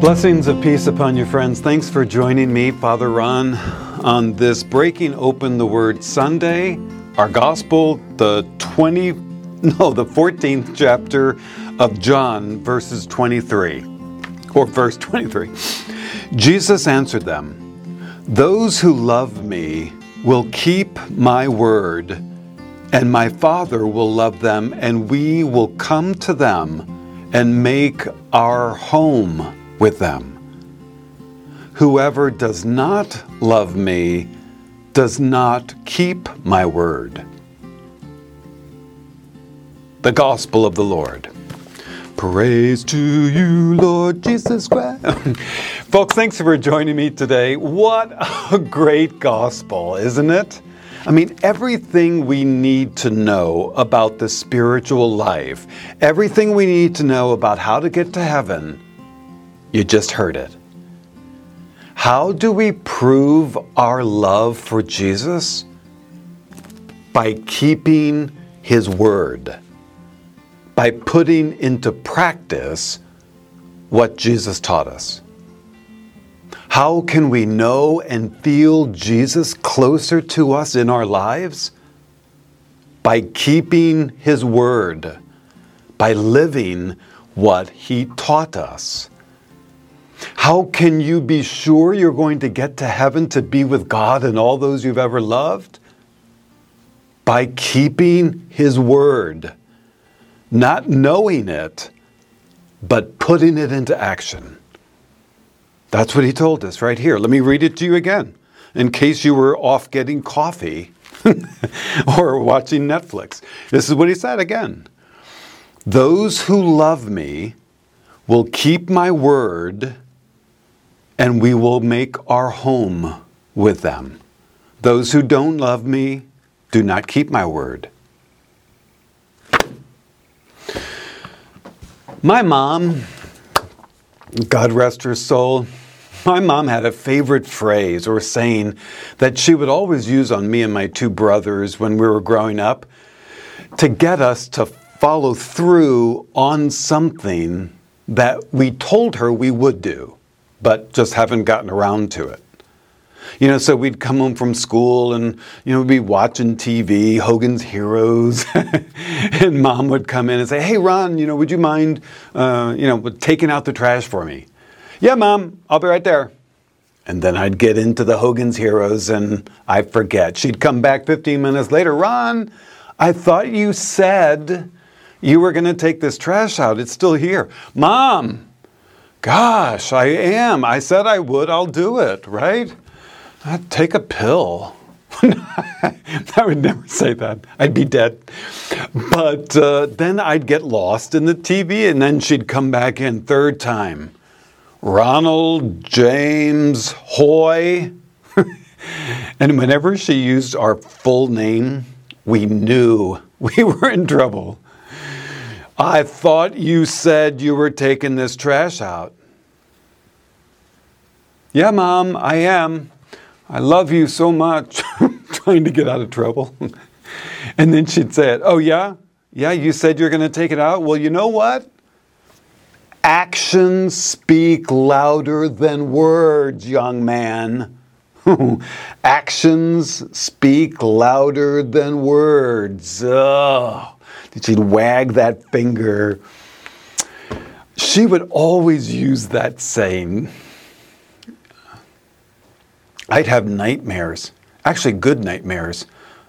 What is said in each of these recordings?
Blessings of peace upon you, friends. Thanks for joining me, Father Ron, on this Breaking Open the Word Sunday. Our gospel, the 20, no, the 14th chapter of John, verses 23, or verse 23. Jesus answered them, Those who love me will keep my word, and my Father will love them, and we will come to them and make our home with them. Whoever does not love me does not keep my word. The Gospel of the Lord. Praise to you, Lord Jesus Christ. Folks, thanks for joining me today. What a great gospel, isn't it? I mean, everything we need to know about the spiritual life, everything we need to know about how to get to heaven, you just heard it. How do we prove our love for Jesus? By keeping His Word, by putting into practice what Jesus taught us. How can we know and feel Jesus closer to us in our lives? By keeping His Word, by living what He taught us. How can you be sure you're going to get to heaven to be with God and all those you've ever loved? By keeping His Word, not knowing it, but putting it into action. That's what He told us right here. Let me read it to you again, in case you were off getting coffee or watching Netflix. This is what He said again Those who love me will keep my word and we will make our home with them. Those who don't love me do not keep my word. My mom, God rest her soul, my mom had a favorite phrase or saying that she would always use on me and my two brothers when we were growing up to get us to follow through on something that we told her we would do but just haven't gotten around to it. You know, so we'd come home from school and, you know, we'd be watching TV, Hogan's Heroes, and mom would come in and say, Hey, Ron, you know, would you mind, uh, you know, taking out the trash for me? Yeah, mom, I'll be right there. And then I'd get into the Hogan's Heroes and I forget. She'd come back 15 minutes later, Ron, I thought you said you were going to take this trash out. It's still here. Mom, Gosh, I am. I said I would. I'll do it, right? I'd take a pill. I would never say that. I'd be dead. But uh, then I'd get lost in the TV, and then she'd come back in third time. Ronald James Hoy. and whenever she used our full name, we knew we were in trouble. I thought you said you were taking this trash out. Yeah, Mom, I am. I love you so much. Trying to get out of trouble. and then she'd say it. Oh, yeah? Yeah, you said you're going to take it out? Well, you know what? Actions speak louder than words, young man. Actions speak louder than words. Ugh. She'd wag that finger. She would always use that saying. I'd have nightmares, actually, good nightmares,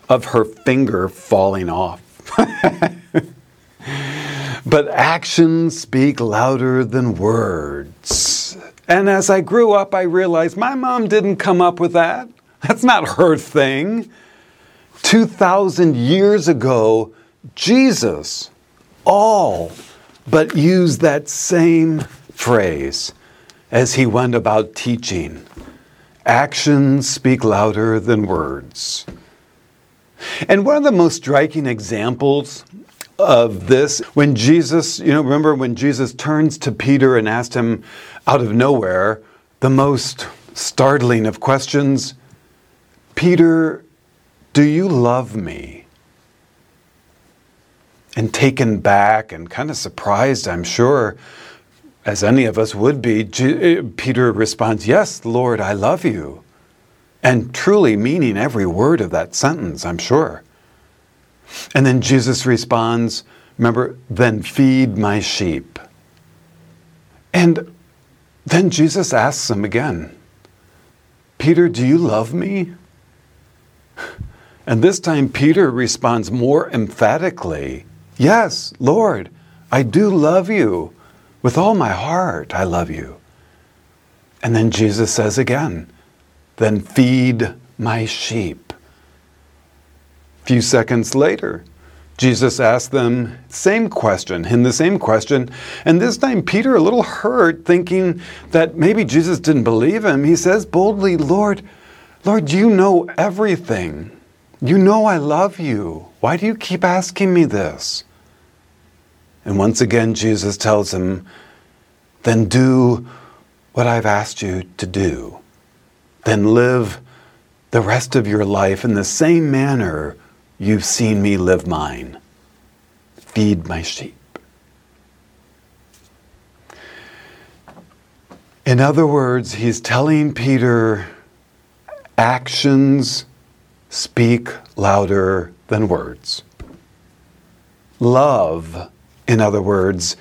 of her finger falling off. but actions speak louder than words. And as I grew up, I realized my mom didn't come up with that. That's not her thing. 2,000 years ago, Jesus all but used that same phrase as he went about teaching. Actions speak louder than words. And one of the most striking examples of this, when Jesus, you know, remember when Jesus turns to Peter and asked him out of nowhere the most startling of questions Peter, do you love me? And taken back and kind of surprised, I'm sure, as any of us would be, Peter responds, Yes, Lord, I love you. And truly meaning every word of that sentence, I'm sure. And then Jesus responds, Remember, then feed my sheep. And then Jesus asks him again, Peter, do you love me? And this time Peter responds more emphatically, Yes, Lord, I do love you. With all my heart, I love you. And then Jesus says again, Then feed my sheep. A few seconds later, Jesus asked them same question, in the same question, and this time Peter a little hurt, thinking that maybe Jesus didn't believe him. He says boldly, "Lord, Lord, you know everything. You know I love you. Why do you keep asking me this?" And once again Jesus tells him, "Then do what I've asked you to do. Then live the rest of your life in the same manner You've seen me live mine. Feed my sheep. In other words, he's telling Peter actions speak louder than words. Love, in other words,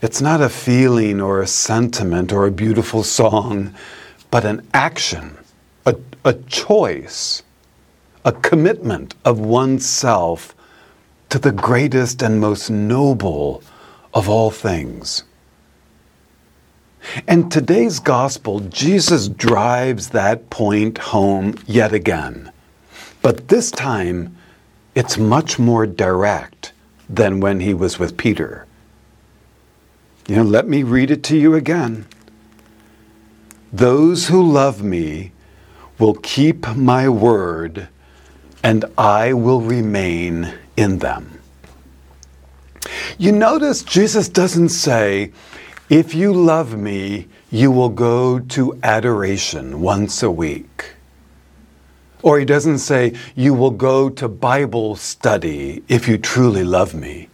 it's not a feeling or a sentiment or a beautiful song, but an action, a, a choice a commitment of oneself to the greatest and most noble of all things. And today's gospel, Jesus drives that point home yet again. But this time, it's much more direct than when he was with Peter. You know, let me read it to you again. Those who love me will keep my word and I will remain in them. You notice Jesus doesn't say, if you love me, you will go to adoration once a week. Or he doesn't say, you will go to Bible study if you truly love me.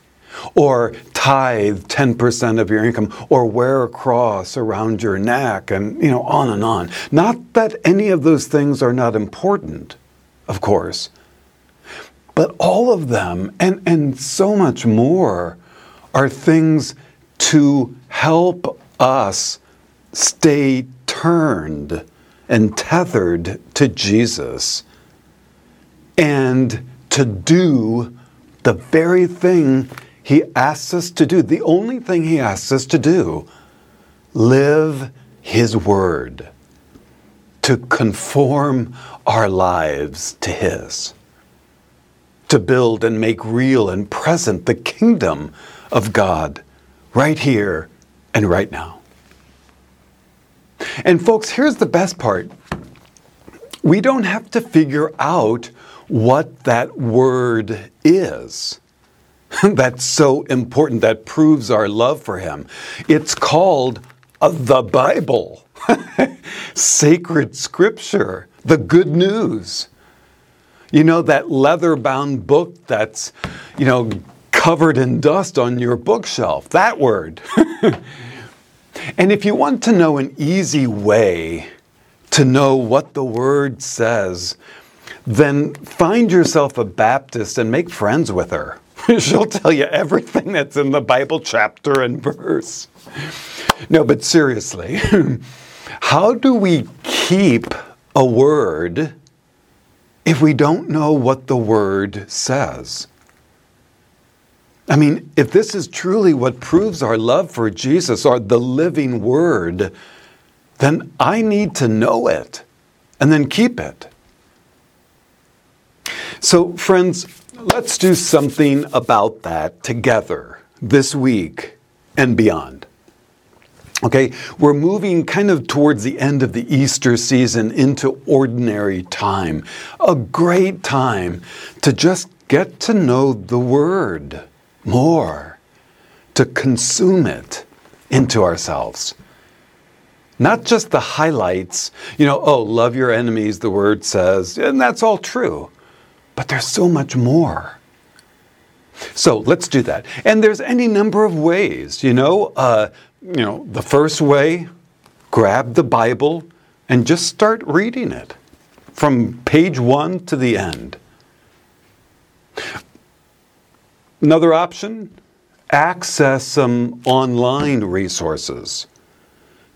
Or tithe 10% of your income, or wear a cross around your neck, and you know, on and on. Not that any of those things are not important, of course. But all of them, and, and so much more, are things to help us stay turned and tethered to Jesus and to do the very thing He asks us to do, the only thing He asks us to do live His Word, to conform our lives to His to build and make real and present the kingdom of God right here and right now. And, folks, here's the best part we don't have to figure out what that word is. That's so important. That proves our love for Him. It's called uh, the Bible, sacred scripture, the good news. You know, that leather bound book that's, you know, covered in dust on your bookshelf. That word. and if you want to know an easy way to know what the word says, then find yourself a Baptist and make friends with her. She'll tell you everything that's in the Bible chapter and verse. No, but seriously, how do we keep a word if we don't know what the Word says? I mean, if this is truly what proves our love for Jesus or the living Word, then I need to know it and then keep it. So, friends, let's do something about that together this week and beyond. Okay, we're moving kind of towards the end of the Easter season into ordinary time. A great time to just get to know the Word more, to consume it into ourselves. Not just the highlights, you know, oh, love your enemies, the Word says, and that's all true. But there's so much more. So let's do that. And there's any number of ways, you know. Uh, you know, the first way, grab the Bible and just start reading it from page one to the end. Another option, access some online resources.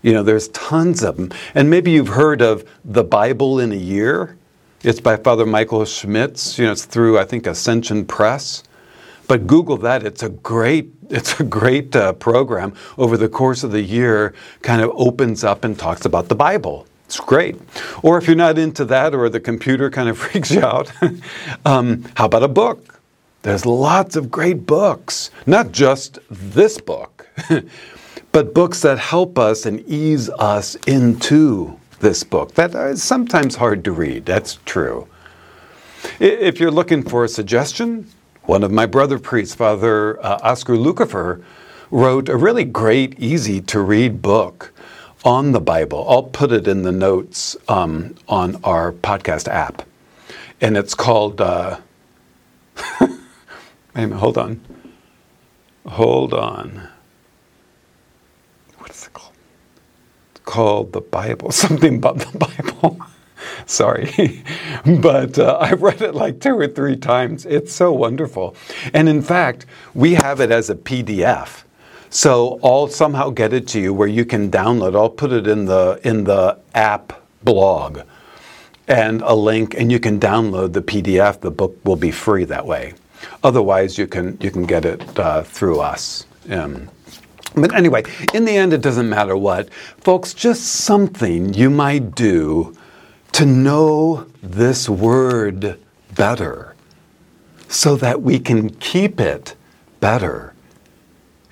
You know, there's tons of them. And maybe you've heard of The Bible in a Year. It's by Father Michael Schmitz. You know, it's through, I think, Ascension Press. But Google that. It's a great, it's a great uh, program. Over the course of the year, kind of opens up and talks about the Bible. It's great. Or if you're not into that, or the computer kind of freaks you out, um, how about a book? There's lots of great books, not just this book. but books that help us and ease us into this book. That is sometimes hard to read, that's true. If you're looking for a suggestion, one of my brother priests, Father uh, Oscar Lukefahr, wrote a really great, easy to read book on the Bible. I'll put it in the notes um, on our podcast app. And it's called, uh, a minute, hold on. Hold on. What is it called? It's called the Bible, something about the Bible. Sorry. but uh, I've read it like two or three times. It's so wonderful. And in fact, we have it as a PDF. So I'll somehow get it to you where you can download. I'll put it in the in the app blog and a link and you can download the PDF. The book will be free that way. Otherwise, you can you can get it uh, through us. Um, but anyway, in the end, it doesn't matter what. Folks, just something you might do to know this word better so that we can keep it better.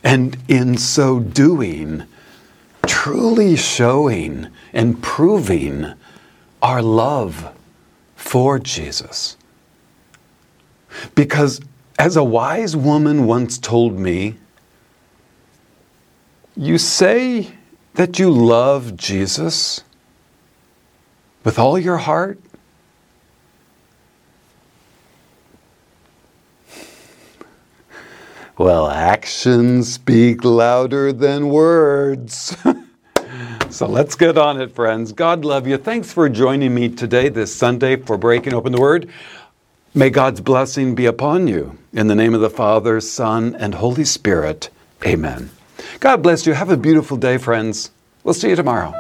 And in so doing, truly showing and proving our love for Jesus. Because as a wise woman once told me, you say that you love Jesus with all your heart? Well, actions speak louder than words. so let's get on it, friends. God love you. Thanks for joining me today, this Sunday, for breaking open the Word. May God's blessing be upon you. In the name of the Father, Son, and Holy Spirit. Amen. God bless you. Have a beautiful day, friends. We'll see you tomorrow.